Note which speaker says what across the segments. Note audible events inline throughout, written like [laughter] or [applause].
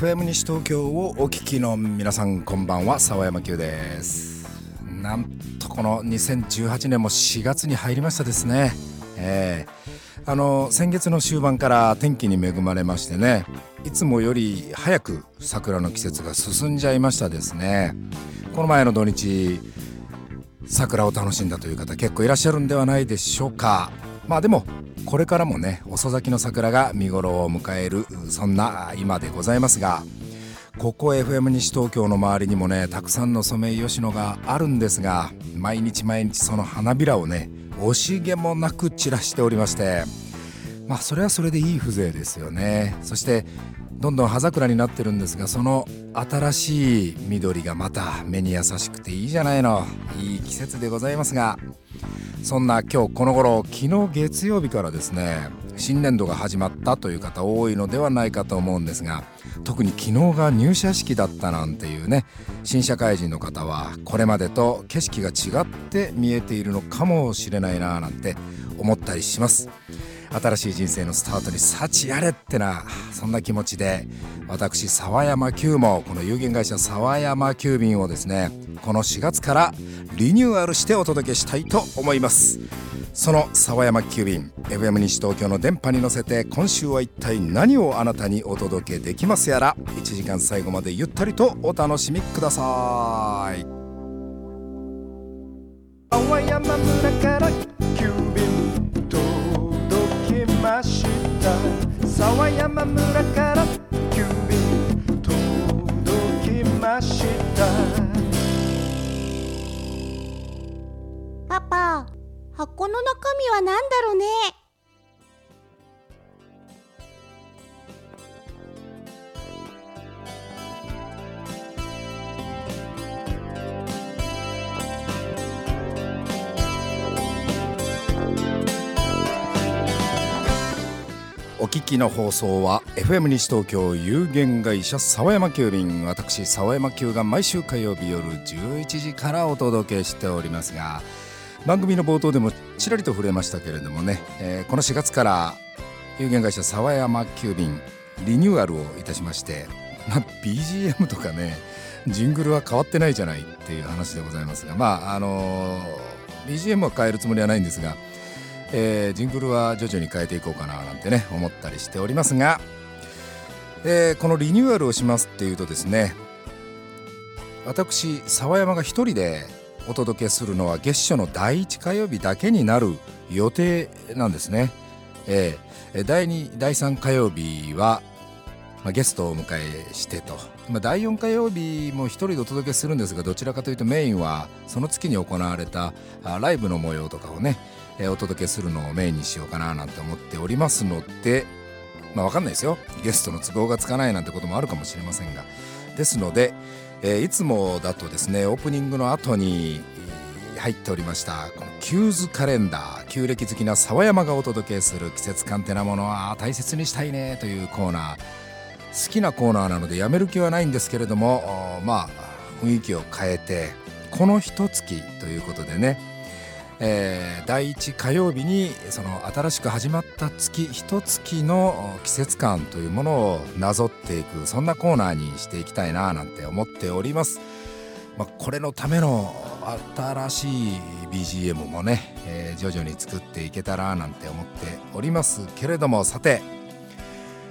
Speaker 1: FM 西東京をお聞きの皆さんこんばんは沢山久です。なんとこの2018年も4月に入りましたですね。えー、あの先月の終盤から天気に恵まれましてねいつもより早く桜の季節が進んじゃいましたですね。この前の土日桜を楽しんだという方結構いらっしゃるんではないでしょうか。まあでもこれからもね遅咲きの桜が見頃を迎えるそんな今でございますがここ FM 西東京の周りにもねたくさんのソメイヨシノがあるんですが毎日毎日その花びらをね惜しげもなく散らしておりましてまあそれはそれでいい風情ですよね。そしてどんどん葉桜になってるんですがその新しい緑がまた目に優しくていいじゃないのいい季節でございますがそんな今日この頃昨日月曜日からですね新年度が始まったという方多いのではないかと思うんですが特に昨日が入社式だったなんていうね新社会人の方はこれまでと景色が違って見えているのかもしれないななんて思ったりします。新しい人生のスタートに幸やれってなそんな気持ちで私沢山急もこの有限会社沢山急便をですねこの4月からリニューアルしてお届けしたいと思います。その沢山急便 FM 西東京の電波に乗せて今週は一体何をあなたにお届けできますやら1時間最後までゆったりとお楽しみください。た。沢山村から急便届きました。
Speaker 2: パパ箱の中身は何だろうね。
Speaker 1: お聞きの放送は FM 西東京有限会社沢山急便私沢山急が毎週火曜日夜11時からお届けしておりますが番組の冒頭でもちらりと触れましたけれどもね、えー、この4月から有限会社沢山急便リニューアルをいたしまして、まあ、BGM とかねジングルは変わってないじゃないっていう話でございますがまああのー、BGM は変えるつもりはないんですがえー、ジングルは徐々に変えていこうかななんてね思ったりしておりますが、えー、このリニューアルをしますっていうとですね私沢山が一人でお届けするのは月初の第1火曜日だけになる予定なんですね。えー、第2第3火曜日は、まあ、ゲストをお迎えしてと、まあ、第4火曜日も一人でお届けするんですがどちらかというとメインはその月に行われたライブの模様とかをねえお届けするのをメインにしようかななんて思っておりますのでまあ分かんないですよ。ゲストの都合がつかないなんてこともあるかもしれませんが。ですので、え、いつもだとですねオープニングの後に入っておりましたこのキューズカレンダー旧暦好きな沢山がお届けする季節感ってなものは大切にしたいねというコーナー。好きなコーナーなのでやめる気はないんですけれどもまあ雰囲気を変えてこの一月ということでねえー、第1火曜日にその新しく始まった月一月の季節感というものをなぞっていくそんなコーナーにしていきたいななんて思っております。まあ、これのための新しい BGM もね、えー、徐々に作っていけたらなんて思っておりますけれどもさて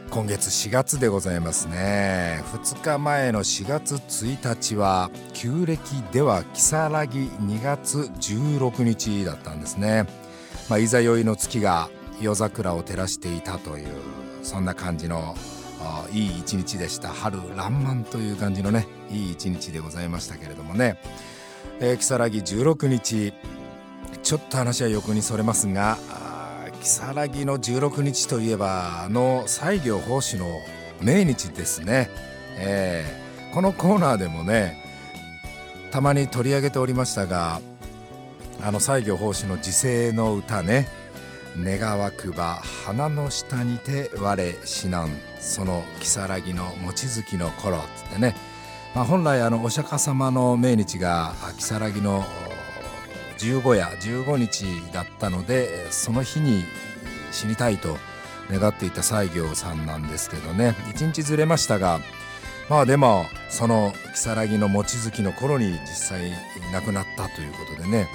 Speaker 1: 今月4月でございますね。2日前の4月1日は旧暦では如月2月16日だったんですね、まあ、いざ酔いの月が夜桜を照らしていたというそんな感じのいい一日でした。春爛漫という感じのねいい一日でございましたけれどもね、えー、如月16日ちょっと話は横にそれますが如月の16日といえばあの西行法師の命日ですね、えー、このコーナーでもねたまに取り上げておりましたがあの西行法師の時世の歌ね「願わくば花の下にて我死なん。その如月の望月の頃」っつってね、まあ、本来あのお釈迦様の命日が如月の15夜15日だったのでその日に死にたいと願っていた西行さんなんですけどね。1日ずれましたがまあでもその如月の望月の頃に実際亡くなったということでね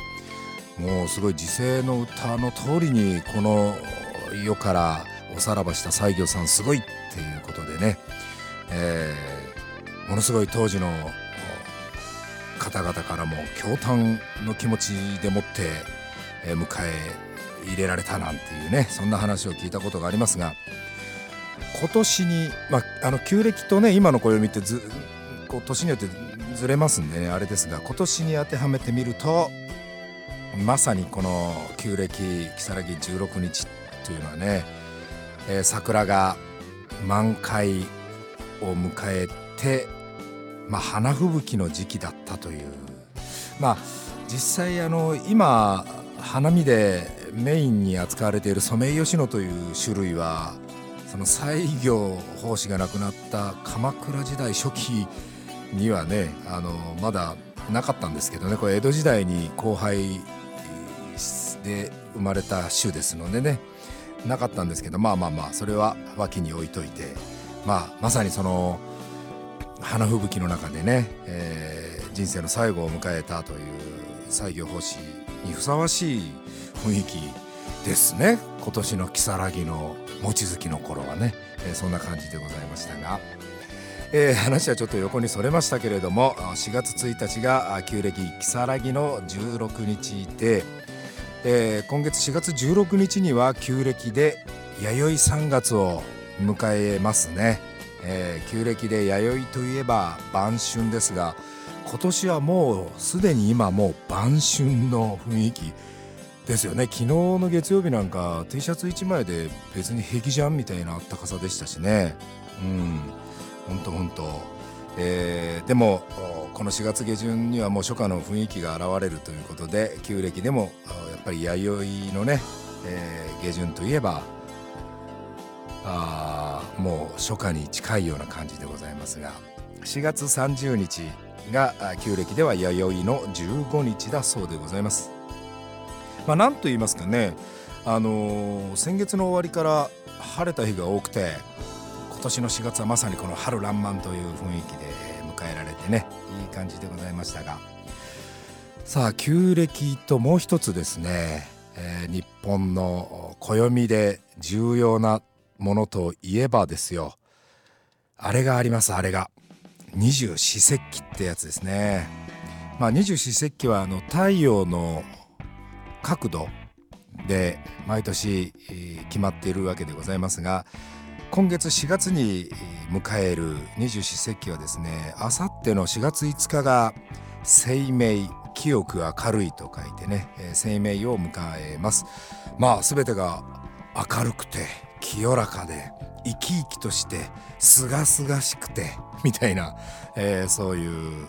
Speaker 1: もうすごい時世の歌の通りにこの世からおさらばした西行さんすごいっていうことでね、えー、ものすごい当時の方々からも驚嘆の気持ちでもって、迎え入れられたなんていうねそんな話を聞いたことがありますが今年に、まあ、あの旧暦とね今の暦ってずこう年によってずれますんでねあれですが今年に当てはめてみるとまさにこの旧暦如月16日というのはね、えー、桜が満開を迎えて、まあ、花吹雪の時期だったという。まあ実際あの今花見でメインに扱われているソメイヨシノという種類はその西行法師が亡くなった鎌倉時代初期にはねあのまだなかったんですけどね。これ江戸時代に後輩で生まれた種ですのでねなかったんですけどまあまあまあそれは脇に置いといて、まあ、まさにその花吹雪の中でね、えー、人生の最後を迎えたという西行法師にふさわしい雰囲気ですね今年の如月の望月の頃はね、えー、そんな感じでございましたが。えー、話はちょっと横にそれましたけれども4月1日が旧暦如月の16日で、えー、今月4月16日には旧暦で弥生3月を迎えますね、えー、旧暦で弥生といえば晩春ですが今年はもうすでに今もう晩春の雰囲気ですよね。昨日の月曜日なんか T シャツ1枚で別に平気じゃんみたいなあったかさでしたしね。うん。ほんとほんと、えー、でもこの4月下旬にはもう初夏の雰囲気が現れるということで旧暦でもやっぱり弥生のね、えー、下旬といえばあもう初夏に近いような感じでございますが4月30日が旧暦では弥生の15日だそうでございます。まあ、なんと言いますかね、あのー、先月の終わりから晴れた日が多くて今年の4月はまさにこの春爛漫という雰囲気で迎えられてねいい感じでございましたがさあ旧暦ともう一つですね、えー、日本の暦で重要なものといえばですよ。あれがありますあれが。二十四節気ってやつですね。まあ二十四節気はあの太陽の角度で毎年決まっているわけでございますが今月4月に迎える二十四節気はですねあさっての4月5日が生命清く明るいと書いてね生命を迎えます。まあ全てが明るくて清らかで生き生きとしてすがすがしくてみたいな、えー、そういう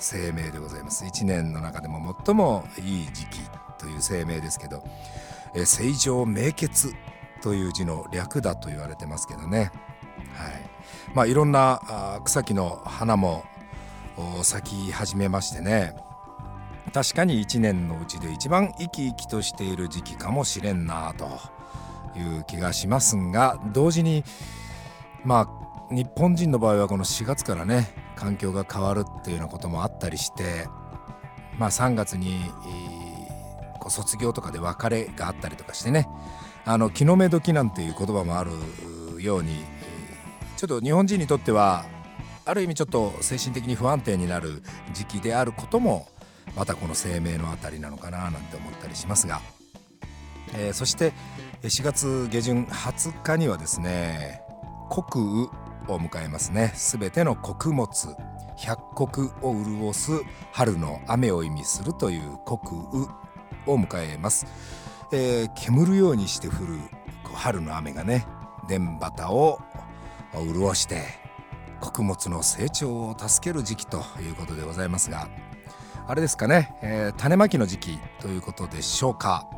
Speaker 1: 生命でございます。一年の中でも最もいい時期という声明ですけど、えー、正常明血という字の略だと言われてますけどね。はい。まあ、いろんな草木の花も咲き始めましてね。確かに一年のうちで一番生き生きとしている時期かもしれんなと。いう気がしますが同時にまあ日本人の場合はこの4月からね環境が変わるっていうようなこともあったりしてまあ3月に卒業とかで別れがあったりとかしてねあの気の目時なんていう言葉もあるようにちょっと日本人にとってはある意味ちょっと精神的に不安定になる時期であることもまたこの生命のあたりなのかななんて思ったりしますが、えー、そして4月下旬20日にはですね国雨を迎えますね。すべての穀物百穀を潤す春の雨を意味するという国雨を迎えます、えー、煙るようにして降る春の雨がね田畑を潤して穀物の成長を助ける時期ということでございますがあれですかね、えー、種まきの時期ということでしょうか。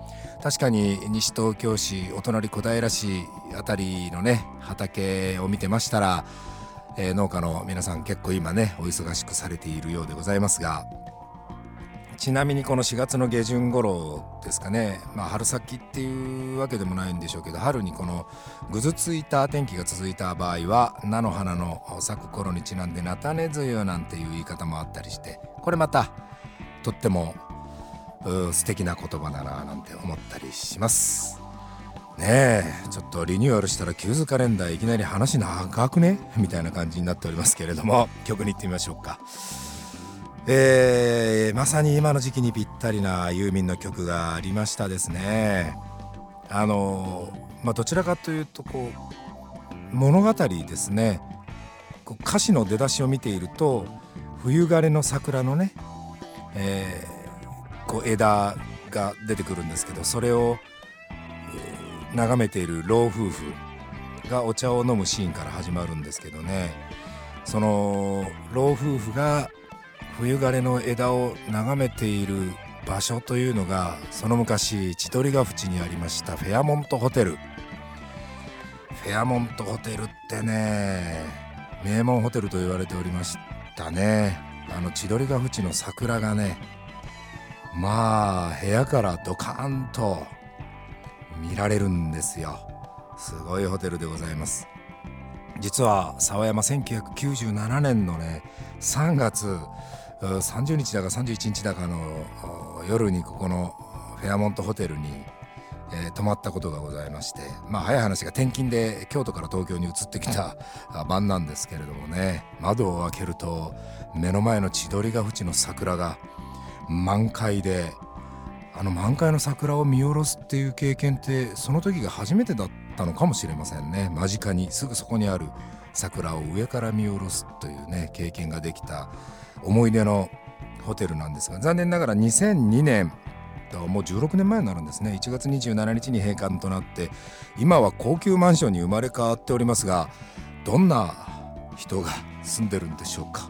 Speaker 1: 確かに西東京市お隣小平市あたりのね畑を見てましたら、えー、農家の皆さん結構今ねお忙しくされているようでございますが。ちなみにこの4月の下旬頃ですかね、まあ、春先っていうわけでもないんでしょうけど春にこのぐずついた天気が続いた場合は菜の花の咲く頃にちなんで菜種梅雨なんていう言い方もあったりしてこれまたとっても素敵な言葉だななんて思ったりします。ねえちょっとリニューアルしたらキューズカレンダーいきなり話長くね？みたいな感じになっておりますけれども。曲に行ってみましょうか。えー、まさに今の時期にぴったりなユーミンの曲がありましたですね。あのまあどちらかというとこう物語ですね。こう歌詞の出だしを見ていると冬枯れの桜のね、えー、こう枝が出てくるんですけどそれを眺めている老夫婦がお茶を飲むシーンから始まるんですけどね。その老夫婦が冬枯れの枝を眺めている場所というのがその昔千鳥ヶ淵にありましたフェアモントホテル。フェアモントホテルってね名門ホテルと言われておりましたね。あの千鳥ヶ淵の桜がねまあ部屋からドカーンと見られるんですよ。すごいホテルでございます。実は沢山1997年のね3月30日だか31日だかの夜にここのフェアモントホテルに、えー、泊まったことがございましてまあ早い話が転勤で京都から東京に移ってきた晩なんですけれどもね窓を開けると目の前の千鳥ヶ淵の桜が満開であの満開の桜を見下ろすっていう経験ってその時が初めてだったのかもしれませんね。間近にすぐそこにある桜を上から見下ろすというね経験ができた思い出のホテルなんですが残念ながら2002年もう16年前になるんですね。1月27日に閉館となって今は高級マンションに生まれ変わっておりますがどんな人が住んでるんでしょうか、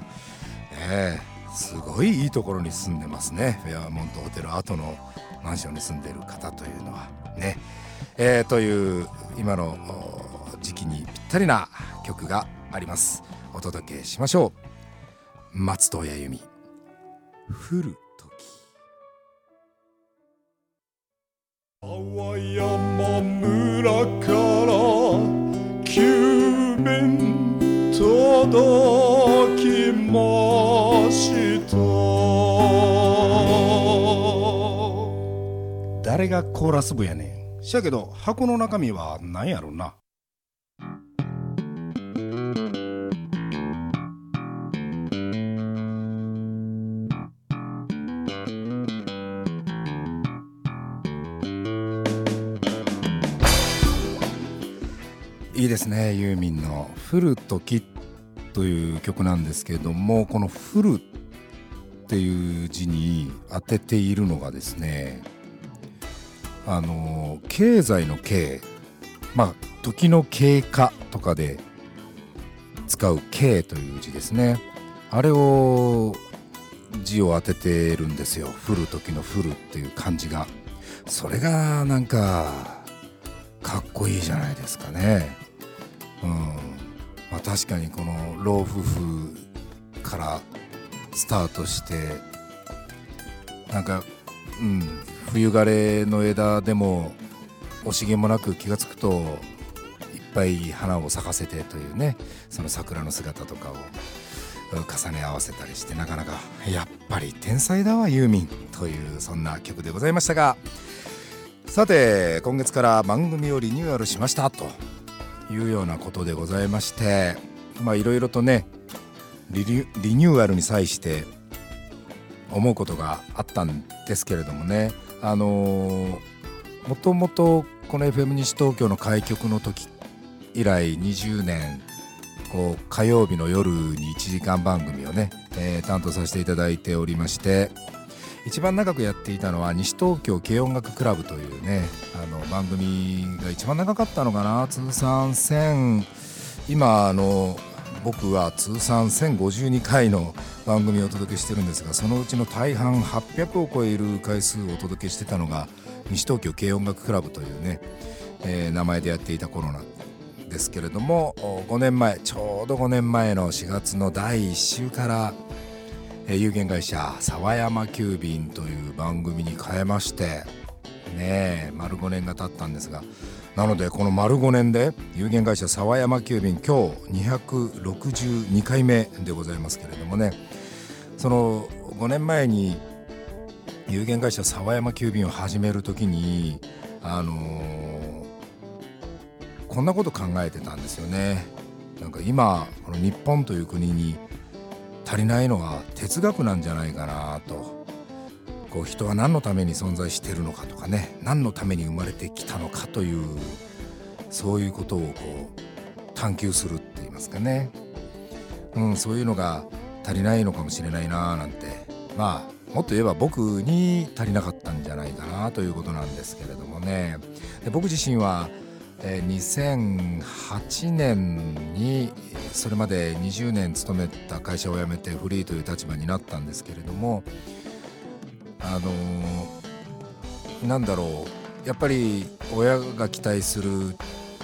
Speaker 1: えー、すごいいいところに住んでますね。フェアモントホテル後のマンションに住んでる方というのはね、えー、という今の時期にぴったりな曲があります。お届けしましょう。松任谷由実。降る。
Speaker 3: 山村から急便届きました。
Speaker 1: 誰がコーラス部やねん。しゃけど箱の中身は何やろな。いいですねユーミンの「降る時」という曲なんですけれどもこの「降る」っていう字に当てているのがですねあの経済の経まあ時の経過とかで使う経という字ですね。あれを字を当ててるんですよ。降る時の降るっていう漢字が。それがなんかかっこいいじゃないですかね。うん。まあ、確かにこの老夫婦からスタートしてなんか、うん、冬枯れの枝でも惜しげもなく気が付くといっぱい花を咲かせてというねその桜の姿とかを重ね合わせたりしてなかなかやっぱり天才だわユーミンというそんな曲でございましたが。さて今月から番組をリニューアルしましたと。いうようなことでございましてまあいろいろとねリニューアルに際して思うことがあったんですけれどもね。あのもともとこの FM 西東京の開局の時以来20年こう火曜日の夜に1時間番組をね、えー、担当させていただいておりまして一番長くやっていたのは西東京軽音楽クラブというねあの番組が一番長かったのかな通算1000今あの僕は通算1052回の番組をお届けしてるんですがそのうちの大半800を超える回数をお届けしてたのが西東京軽音楽クラブというね、えー、名前でやっていた頃なんですけれども5年前ちょうど5年前の4月の第1週からえ有限会社沢山急便という番組に変えましてねえ丸5年が経ったんですがなのでこの丸5年で有限会社沢山急便今日262回目でございますけれどもねその5年前に有限会社沢山急便を始める時にあのーこんなこと考えてたんですよね。なんか今この日本という国に足りないのは哲学なんじゃないかなと。こう人は何のために存在してるのかとかね。何のために生まれてきたのかというそういうことをこう探求するって言いますかね、うん、そういうのが足りないのかもしれないななんて。まあもっと言えば僕に足りなかったんじゃないかなということなんですけれどもね。で僕自身はえ2008年にそれまで20年勤めた会社を辞めてフリーという立場になったんですけれどもあのーなんだろうやっぱり親が期待する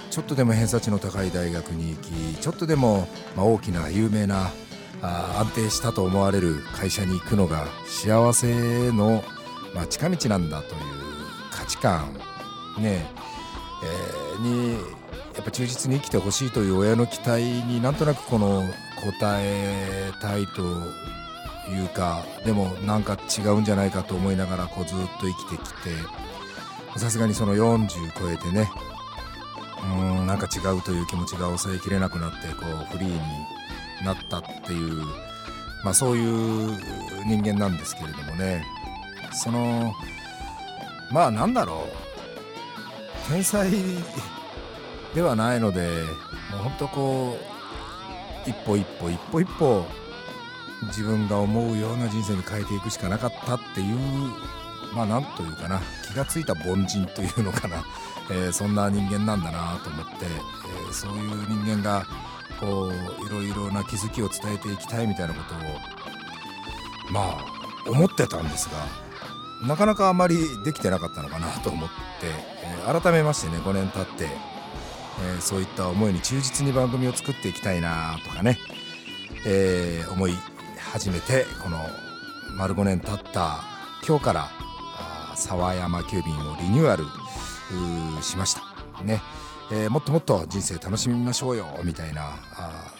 Speaker 1: ちょっとでも偏差値の高い大学に行きちょっとでも、ま、大きな有名なあ安定したと思われる会社に行くのが幸せの、ま、近道なんだという価値観。ね。ええーにやっぱ忠実に生きてほしいという親の期待になんとなくこの応えたいというかでもなんか違うんじゃないかと思いながらこうずっと生きてきてさすがにその40超えてねうーんなんか違うという気持ちが抑えきれなくなってこうフリーになったっていうまあそういう人間なんですけれどもね。そのまあなんだろう。天才ではないのでもうほんとこう一歩一歩一歩一歩自分が思うような人生に変えていくしかなかったっていうまあなんというかな気がついた凡人というのかな、[laughs] えーそんな人間なんだなと思って、えーそういう人間がこういろいろな気づきを伝えていきたいみたいなことをまあ思ってたんですがなかなかあまりできてなかったのかなと思って、えー改めましてね5年経って、えーそういった思いに忠実に番組を作っていきたいなとかね、えー思い始めてこの丸5年経った今日から沢山急便をリニューアルしました。ね、えーもっともっと人生楽しみましょうよみたいなあ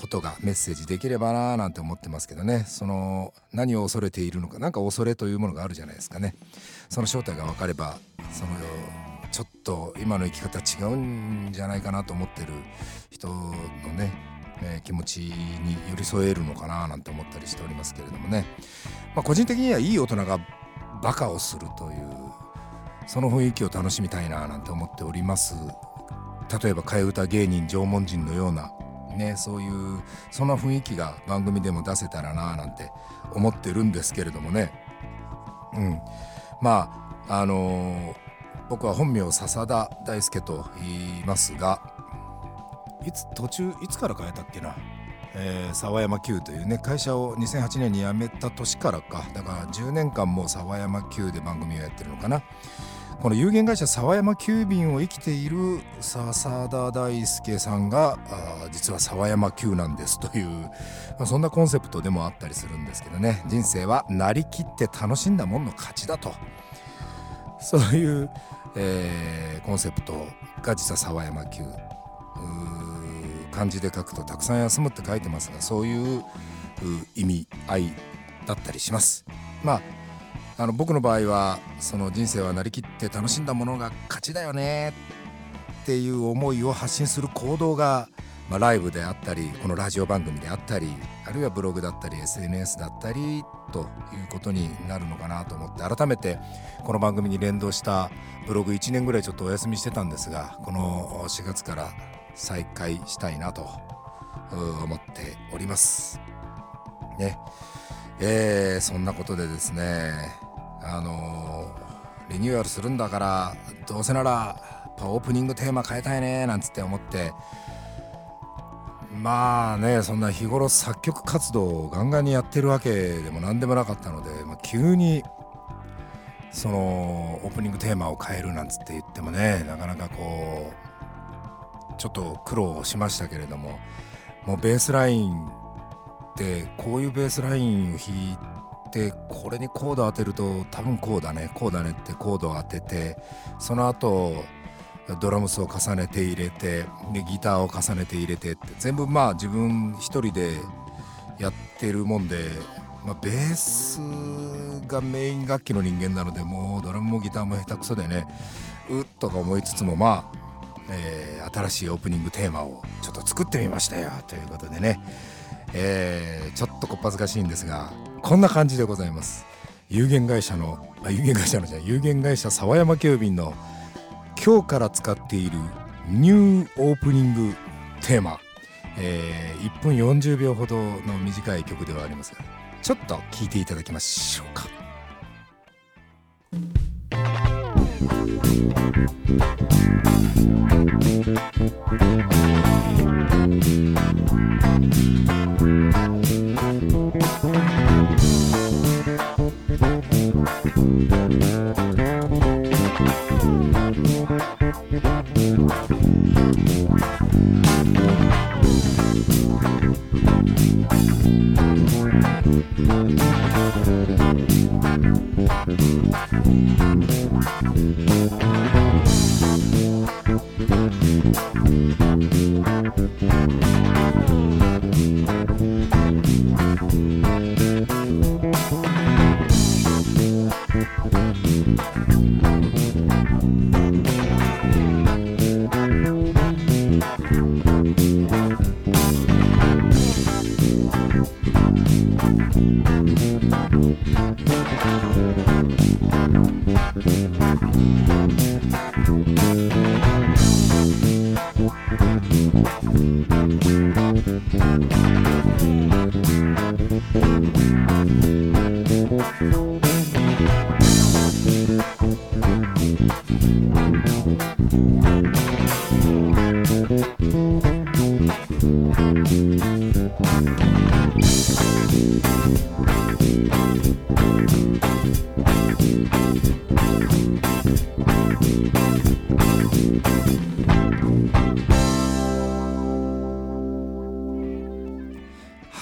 Speaker 1: ことがメッセージできればなーなんて思ってますけどね。その何を恐れているのか何か恐れというものがあるじゃないですかね。その正体が分かればそのちょっと今の生き方違うんじゃないかなと思ってる人のね、えー気持ちに寄り添えるのかななんて思ったりしておりますけれどもね、まあ、個人的にはいい大人がバカをするというその雰囲気を楽しみたいななんて思っております。例えば替え歌芸人縄文人のようなねそういうそんな雰囲気が番組でも出せたらななんて思ってるんですけれどもね。うん。まああのー僕は本名笹田大輔と言いますがいつ途中いつから変えたっけな、えー沢山急というね会社を2008年に辞めた年からか。だから10年間もう沢山急で番組をやってるのかな。この有限会社沢山急便を生きている笹田大輔さんが実は沢山急なんですという、まあ、そんなコンセプトでもあったりするんですけどね。人生はなりきって楽しんだもんの勝ちだと。そういう、えーコンセプトが実は沢山急。漢字で書くとたくさん休むって書いてますがそういうう意味合いだったりします。まああの僕の場合はその人生はなりきって楽しんだものが勝ちだよねっていう思いを発信する行動が、まあ、ライブであったりこのラジオ番組であったりあるいはブログだったり SNS だったりということになるのかなと思って改めてこの番組に連動したブログ1年ぐらいちょっとお休みしてたんですがこの4月から再開したいなと思っております。ねえーそんなことでですねあのリニューアルするんだからどうせならオープニングテーマ変えたいねなんつって思って。まあねそんな日頃作曲活動をガンガンにやってるわけでも何でもなかったので、まあ、急にそのオープニングテーマを変えるなんつって言ってもねなかなかこうちょっと苦労しましたけれどももうベースラインってこういうベースラインを弾いてこれにコード当てると多分こうだねこうだねってコードを当ててその後ドラムスを重ねて入れてでギターを重ねて入れてって全部まあ自分一人でやってるもんで、まあ、ベースがメイン楽器の人間なのでもうドラムもギターも下手くそでねうっとか思いつつもまあえー、新しいオープニングテーマをちょっと作ってみましたよということでね、えー、ちょっとこっぱずかしいんですがこんな感じでございます有限会社のあ有限会社のじゃ有限会社沢山急便の今日から使っているニューオープニングテーマ、えー、1分40秒ほどの短い曲ではありますがちょっと聴いていただきましょうか。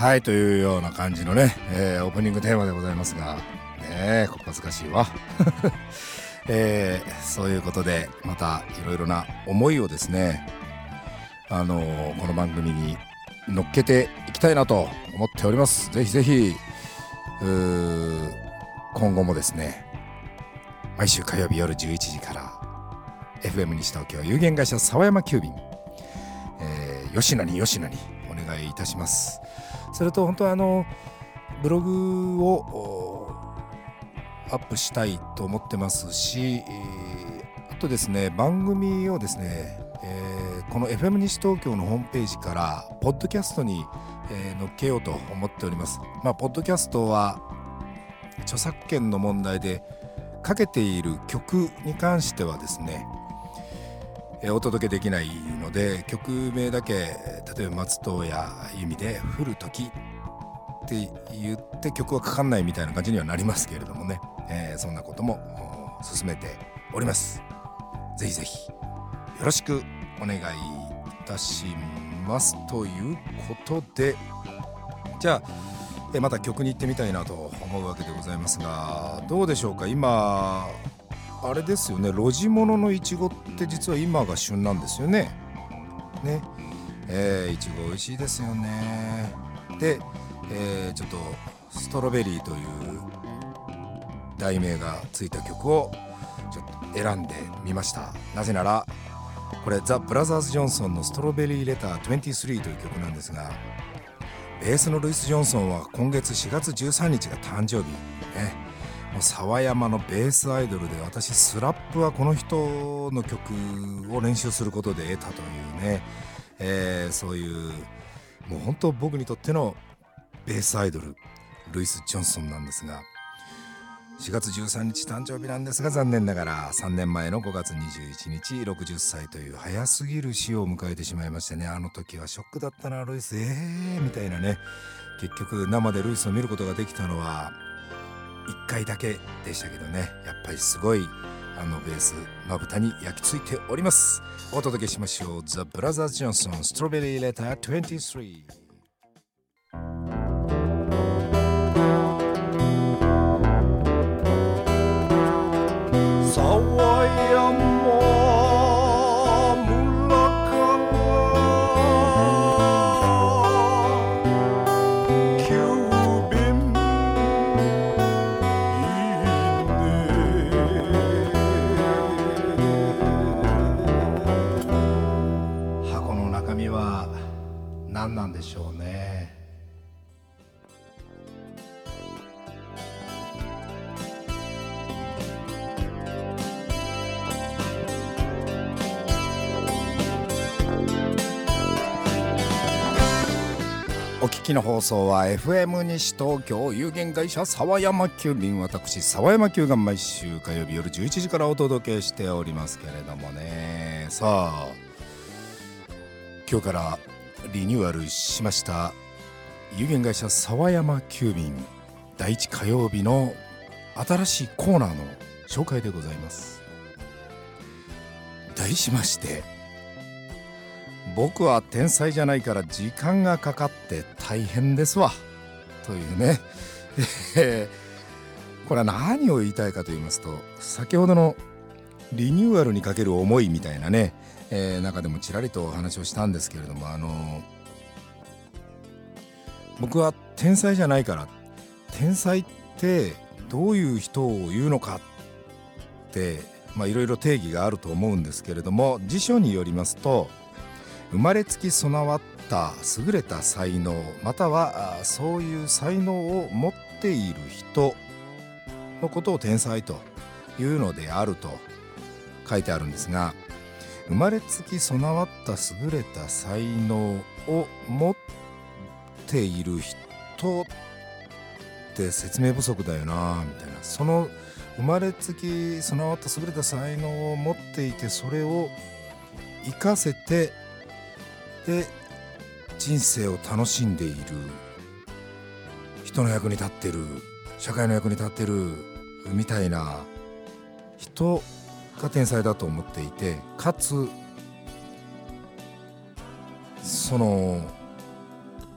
Speaker 1: はいというような感じのね、えー、オープニングテーマでございますがねこっぱずかしいわ、[laughs] えー、そういうことでまたいろいろな思いをですねあのー、この番組に乗っけていきたいなと思っております。ぜひぜひ今後もですね毎週火曜日夜11時から FM 西東京有限会社沢山急便、えー、吉野に吉野にお願いいたします。それと本当はあのブログをアップしたいと思ってますし、あとですね番組をですね、え、この FM 西東京のホームページからポッドキャストに、えー、載っけようと思っております。まあ、ポッドキャストは著作権の問題でかけている曲に関してはですねえお届けできないので曲名だけ例えば松任谷由実で「降る時」って言って曲はかかんないみたいな感じにはなりますけれどもね、えー、そんなことも進めております。ぜひぜひよろしくお願いいたしますということで。じゃあえまた曲に行ってみたいなと思うわけでございますがどうでしょうか？今あれですよね。露地物のいちごって実は今が旬なんですよね。ね。え、いちご美味しいですよね。で、えー、ちょっとストロベリーという題名がついた曲をちょっと選んでみました。なぜならこれザ・ブラザーズ・ジョンソンの「ストロベリー・レター23」という曲なんですがベースのルイス・ジョンソンは今月4月13日が誕生日。ね。もう沢山のベースアイドルで私スラップはこの人の曲を練習することで得たというね、えー、そういうもう本当僕にとってのベースアイドルルイス・ジョンソンなんですが4月13日誕生日なんですが残念ながら3年前の5月21日60歳という早すぎる死を迎えてしまいましてねあの時はショックだったなルイス。えーみたいなね。結局生でルイスを見ることができたのは1回だけでしたけどね。やっぱりすごいあのベースまぶたに焼き付いております。お届けしましょう。The Brothers Johnson Strawberry Letter 23の放送は FM 西東京有限会社沢山急便私沢山急が毎週火曜日夜11時からお届けしておりますけれどもね。さあ今日からリニューアルしました有限会社沢山急便第一火曜日の新しいコーナーの紹介でございます。題しまして僕は天才じゃないから時間がかかって大変ですわ。というね。[laughs] これは何を言いたいかと言いますと先ほどのリニューアルにかける思いみたいなね、えー中でもちらりとお話をしたんですけれどもあの僕は天才じゃないから天才ってどういう人を言うのかっていろいろ定義があると思うんですけれども辞書によりますと生まれつき備わった優れた才能またはそういう才能を持っている人のことを天才というのであると書いてあるんですが生まれつき備わった優れた才能を持っている人って説明不足だよなみたいな。その生まれつき備わった優れた才能を持っていてそれを活かせてで人生を楽しんでいる。人の役に立ってる社会の役に立ってるみたいな。人が天才だと思っていてかつその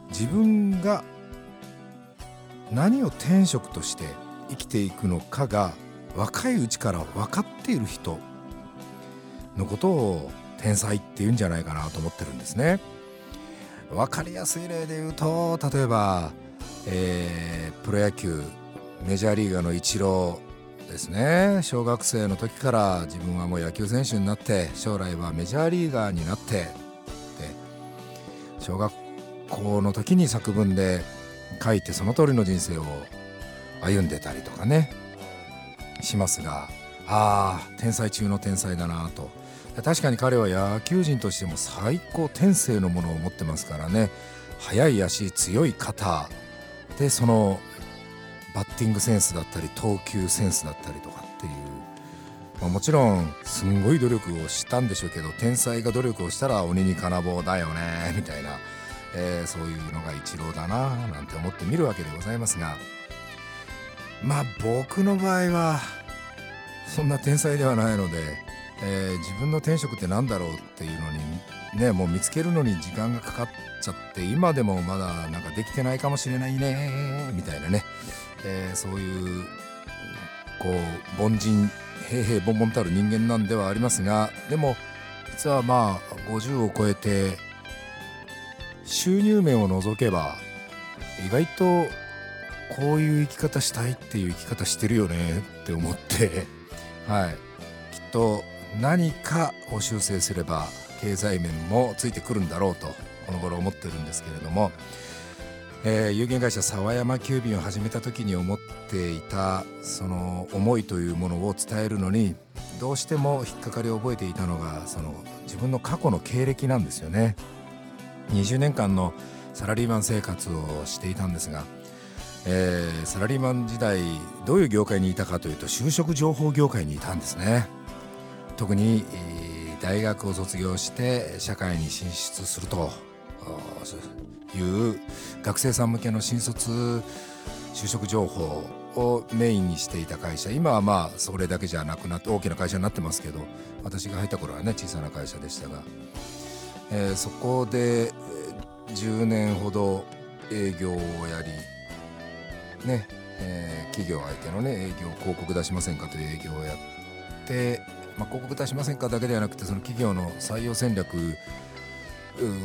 Speaker 1: 自分が何を天職として生きていくのかが若いうちから分かっている人のことを天才って言うんじゃないかなと思ってるんですね。分かりやすい例で言うと例えば、えープロ野球メジャーリーガーのイチローですね小学生の時から自分はもう野球選手になって将来はメジャーリーガーになってで小学校の時に作文で書いてその通りの人生を歩んでたりとかねしますがああ天才中の天才だなと確かに彼は野球人としても最高天性のものを持ってますからね。速い足強い肩。でそのバッティングセンスだったり投球センスだったりとかっていう、まあ、もちろんすんごい努力をしたんでしょうけど天才が努力をしたら鬼に金棒だよね [laughs] みたいな、えーそういうのが一郎だななんて思って見るわけでございますが。まあ僕の場合はそんな天才ではないので、えー自分の天職って何だろうっていうのにねもう見つけるのに時間がかかっちゃって今でもまだなんかできてないかもしれないねみたいなね、えーそういうこう凡人平々凡々たる人間なんではありますがでも実はまあ50を超えて収入面を除けば意外とこういう生き方したいっていう生き方してるよねって思ってはい。きっと何かを修正すれば経済面もついてくるんだろうとこの頃思ってるんですけれども、えー有限会社沢山急便を始めた時に思っていたその思いというものを伝えるのにどうしても引っかかりを覚えていたのがその自分の過去の経歴なんですよね。20年間のサラリーマン生活をしていたんですが、えーサラリーマン時代どういう業界にいたかというと就職情報業界にいたんですね特に、大学を卒業して社会に進出するという学生さん向けの新卒就職情報をメインにしていた会社。今はまあそれだけじゃなくなって大きな会社になってますけど私が入った頃はね小さな会社でしたが、えーそこで10年ほど営業をやりね、えー企業相手のね営業広告出しませんかという営業をやっで、まあ、広告出しませんかだけではなくてその企業の採用戦略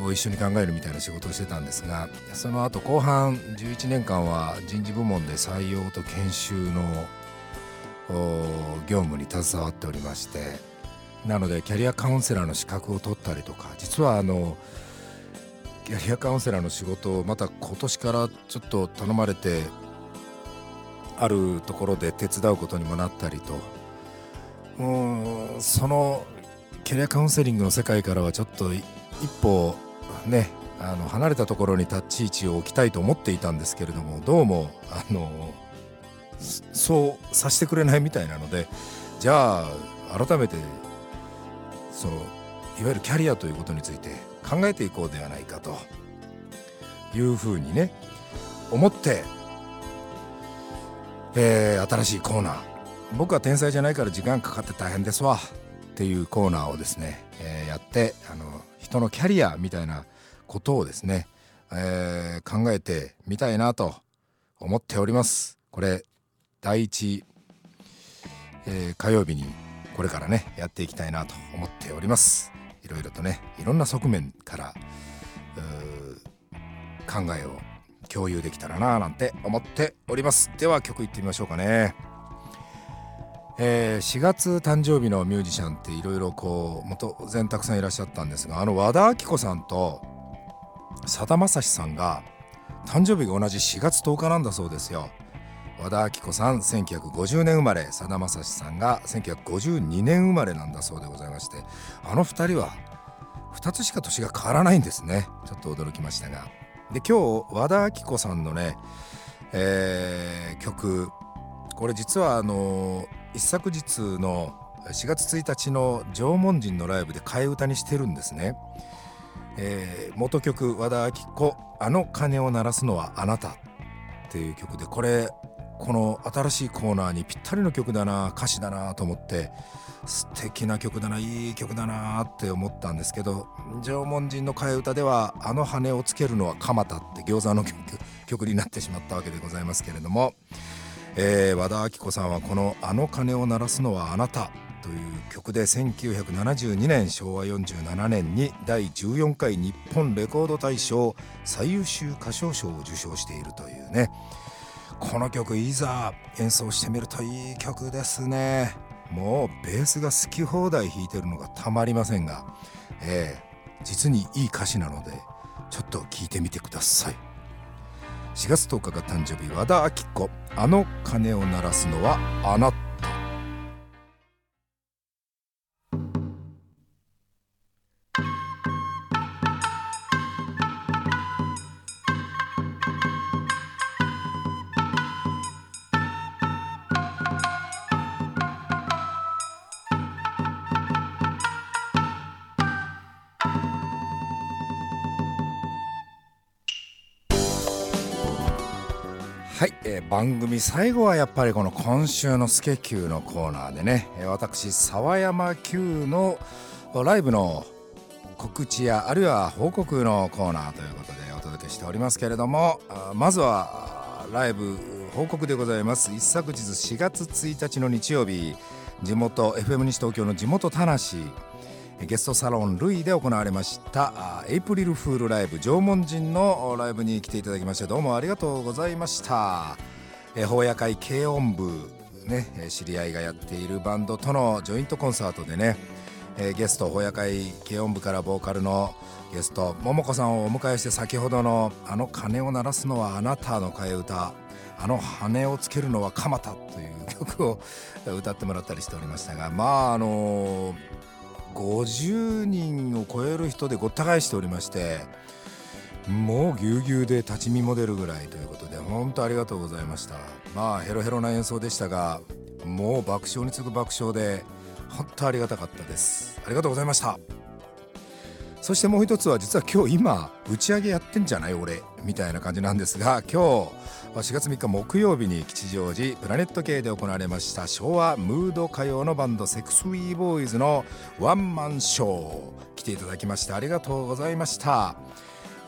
Speaker 1: を一緒に考えるみたいな仕事をしてたんですがその後後半11年間は人事部門で採用と研修の業務に携わっておりましてなのでキャリアカウンセラーの資格を取ったりとか実はあのキャリアカウンセラーの仕事をまた今年からちょっと頼まれてあるところで手伝うことにもなったりともうそのキャリアカウンセリングの世界からはちょっと一歩ねあの離れたところに立ち位置を置きたいと思っていたんですけれどもどうもあのそうさせてくれないみたいなのでじゃあ改めてそのいわゆるキャリアということについて考えていこうではないかというふうにね思って、えー、新しいコーナー僕は天才じゃないから時間かかって大変ですわ。っていうコーナーをですね、えー、やってあの人のキャリアみたいなことをですね、えー、考えてみたいなと思っております。これ第1、えー、火曜日にこれからねやっていきたいなと思っております。いろいろとねいろんな側面から考えを共有できたらななんて思っております。では曲いってみましょうかね。えー、4月誕生日のミュージシャンっていろいろこう当然たくさんいらっしゃったんですがあの和田アキ子さんとさだまさしさんが誕生日が同じ4月10日なんだそうですよ。和田アキ子さん1950年生まれさだまさしさんが1952年生まれなんだそうでございましてあの2人は2つしか年が変わらないんですね。ちょっと驚きましたが。で今日和田アキ子さんのね、えー、曲これ実はあの一昨日の4月1日の縄文人のライブで替え歌にしてるんですね、えー、元曲和田アキ子「あの鐘を鳴らすのはあなた」っていう曲でこれこの新しいコーナーにぴったりの曲だな歌詞だなと思って素敵な曲だないい曲だなって思ったんですけど縄文人の替え歌では「あの羽をつけるのは蒲田」って餃子の曲曲になってしまったわけでございますけれども、えー、和田アキ子さんはこの「あの鐘を鳴らすのはあなた」という曲で1972年昭和47年に第14回日本レコード大賞最優秀歌唱賞を受賞しているというね。この曲いざ演奏してみるといい曲ですね。もうベースが好き放題弾いてるのがたまりませんが、えー、実にいい歌詞なのでちょっと聴いてみてください。4月10日が誕生日和田アキ子。あの鐘を鳴らすのはあなた。番組最後はやっぱりこの今週のスケキューのコーナーでね、私沢山 Q のライブの告知やあるいは報告のコーナーということでお届けしておりますけれどもまずはライブ報告でございます。一昨日4月1日の日曜日地元 FM 西東京の地元田無ゲストサロンルイで行われましたエイプリルフールライブ縄文人のライブに来ていただきましてどうもありがとうございました。法夜会軽音部ね知り合いがやっているバンドとのジョイントコンサートでねえゲスト法夜会軽音部からボーカルのゲスト桃子さんをお迎えして先ほどの「あの鐘を鳴らすのはあなた」の替え歌「あの羽をつけるのは蒲田」という曲を歌ってもらったりしておりましたがまああの50人を超える人でごった返しておりましてもうぎゅうぎゅうで立ち見も出るぐらいということで本当ありがとうございました。まあヘロヘロな演奏でしたがもう爆笑に次ぐ爆笑で本当ありがたかったです。ありがとうございました。そしてもう一つは実は今日今打ち上げやってんじゃない俺みたいな感じなんですが今日4月3日木曜日に吉祥寺プラネット系で行われました昭和ムード歌謡のバンドセクスウィーボーイズのワンマンショー来ていただきましてありがとうございました。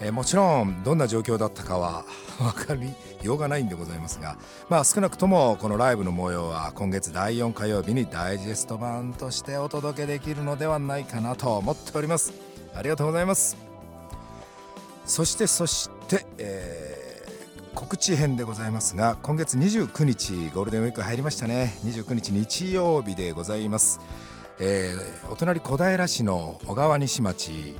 Speaker 1: えーもちろんどんな状況だったかは分かりようがないんでございますがまあ少なくともこのライブの模様は今月第4火曜日にダイジェスト版としてお届けできるのではないかなと思っております。ありがとうございます。そしてそして、えー告知編でございますが今月29日ゴールデンウィーク入りましたね。29日日曜日でございます、えーお隣小平市の小川西町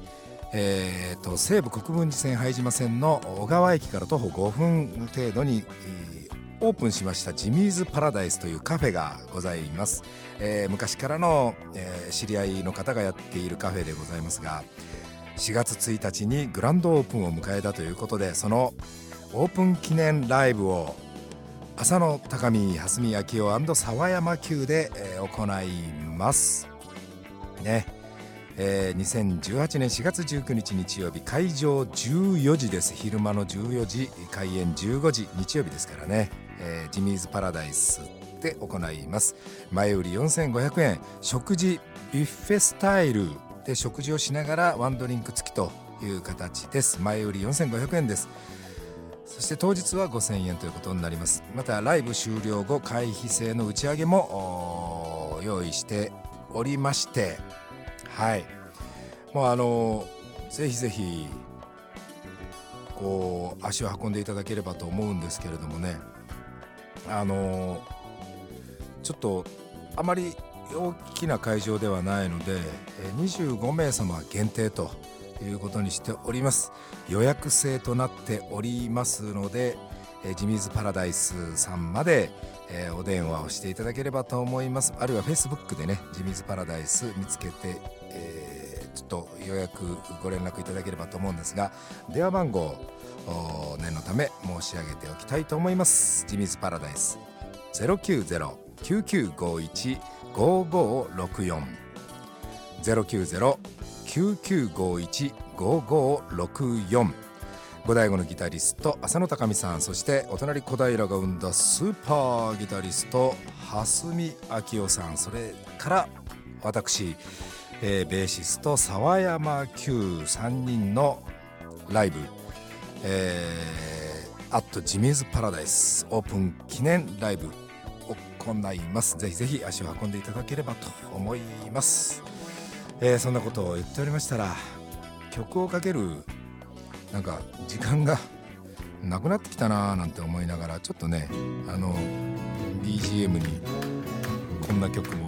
Speaker 1: えーと西武国分寺線拝島線の小川駅から徒歩5分程度に、えーオープンしましたジミーズパラダイスというカフェがございます、えー昔からの、えー知り合いの方がやっているカフェでございますが4月1日にグランドオープンを迎えたということでそのオープン記念ライブを浅野高見蓮見明夫沢山級で、えー行います。ね。えー2018年4月19日日曜日会場14時です。昼間の14時開演15時日曜日ですからね、えージミーズパラダイスで行います。前売り4500円食事ビュッフェスタイルで食事をしながらワンドリンク付きという形です。前売り4500円です。そして当日は5000円ということになります。またライブ終了後会費制の打ち上げも用意しておりまして。はい。もうあのぜひぜひこう足を運んでいただければと思うんですけれどもね。あのちょっとあまり大きな会場ではないので25名様限定ということにしております。予約制となっておりますのでジミズパラダイスさんまで、お電話をしていただければと思います。あるいは Facebook でねジミーズパラダイス見つけて、えーちょっと予約ご連絡いただければと思うんですが電話番号念のため申し上げておきたいと思います。ジミズパラダイス090-9951-5564 090-9951-5564五代五のギタリスト浅野高見さんそしてお隣小平が生んだスーパーギタリスト蓮見明夫さん。それから私、えーベーシスト沢山久3人のライブ、えー、アットジミーズパラダイスオープン記念ライブを行います。ぜひぜひ足を運んでいただければと思います、えーそんなことを言っておりましたら曲をかけるなんか時間が [laughs] なくなってきたなーなんて思いながらちょっとねあの BGM にこんな曲も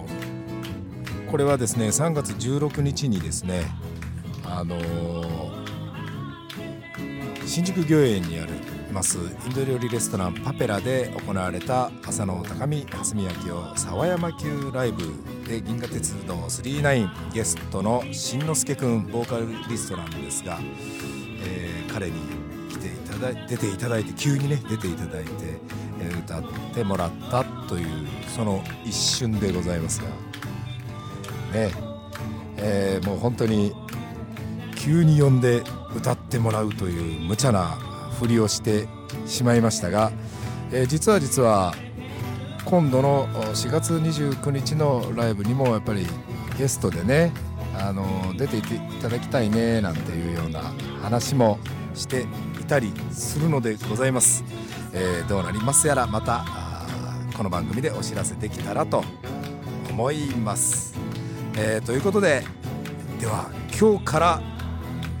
Speaker 1: これはですね3月16日にですねあのー新宿御苑にありますインド料理レストランパペラで行われた浅野高見蓮見明夫沢山級ライブで銀河鉄道39ゲストのしんのすけくんボーカリストなんですが、えー彼に来ていただ出ていただいて急にね出ていただいて、え歌ってもらったというその一瞬でございますが。ね。えーもう本当に急に呼んで歌ってもらうという無茶なふりをしてしまいましたが、えー実は実は今度の4月29日のライブにもやっぱりゲストでねあの出ていただきたいねなんていうような話もしていたりするのでございます、えーどうなりますやらまたこの番組でお知らせできたらと思います、えーということででは今日から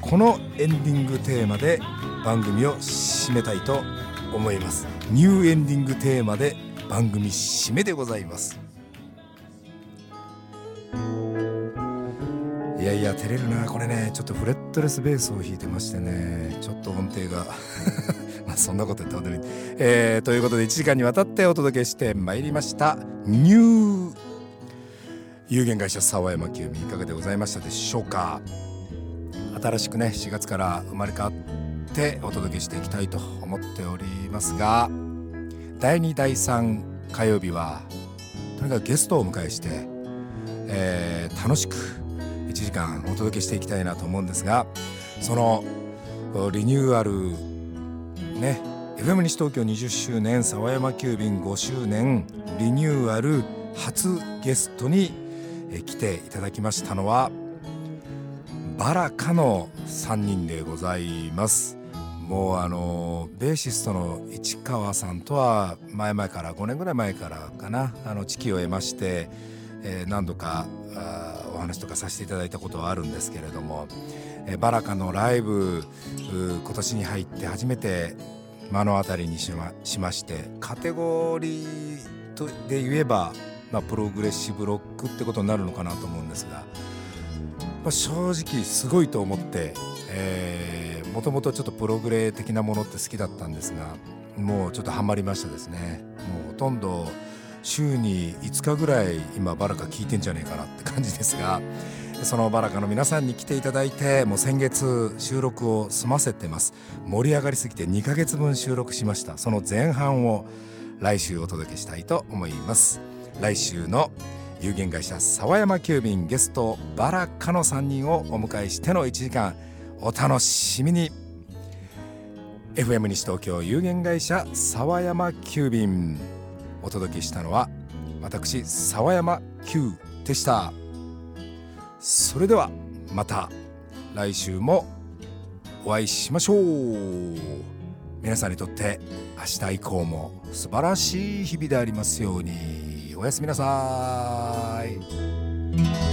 Speaker 1: このエンディングテーマで番組を締めたいと思います。ニューエンディングテーマで番組締めでございます。いやいや照れるなこれね。ちょっとフレットレスベースを弾いてましてね。ちょっと音程が。[laughs] まあそんなこと言ってどうでもい。い、えーということで1時間にわたってお届けしてまいりました。ニュー有限会社沢山清美いかがでございましたでしょうか。新しくね4月から生まれ変わってお届けしていきたいと思っておりますが第2第3火曜日はとにかくゲストをお迎えして、えー楽しく1時間お届けしていきたいなと思うんですがそのリニューアルね FM 西東京20周年沢山急便5周年リニューアル初ゲストにえ来ていただきましたのはバラカの3人でございます。もうあのベーシストの市川さんとは前々から5年ぐらい前からかなあの知己を得まして、えー何度かお話とかさせていただいたことはあるんですけれども、えーバラカのライブ今年に入って初めて目の当たりにしましましてカテゴリーとで言えば、まあ、プログレッシブロックってことになるのかなと思うんですが、まあ、正直すごいと思って、えー、もともとちょっとプログレ的なものって好きだったんですがもうちょっとハマりましたですね。もうほとんど週に5日ぐらい今バラカ聞いてんじゃねえかなって感じですがそのバラカの皆さんに来ていただいてもう先月収録を済ませてます。盛り上がりすぎて2ヶ月分収録しました。その前半を来週お届けしたいと思います。来週の有限会社沢山急便ゲストバラカの3人をお迎えしての1時間お楽しみに。FM 西東京有限会社沢山急便。お届けしたのは私沢山急でした。それではまた来週もお会いしましょう。皆さんにとって明日以降も素晴らしい日々でありますように。おやすみなさい。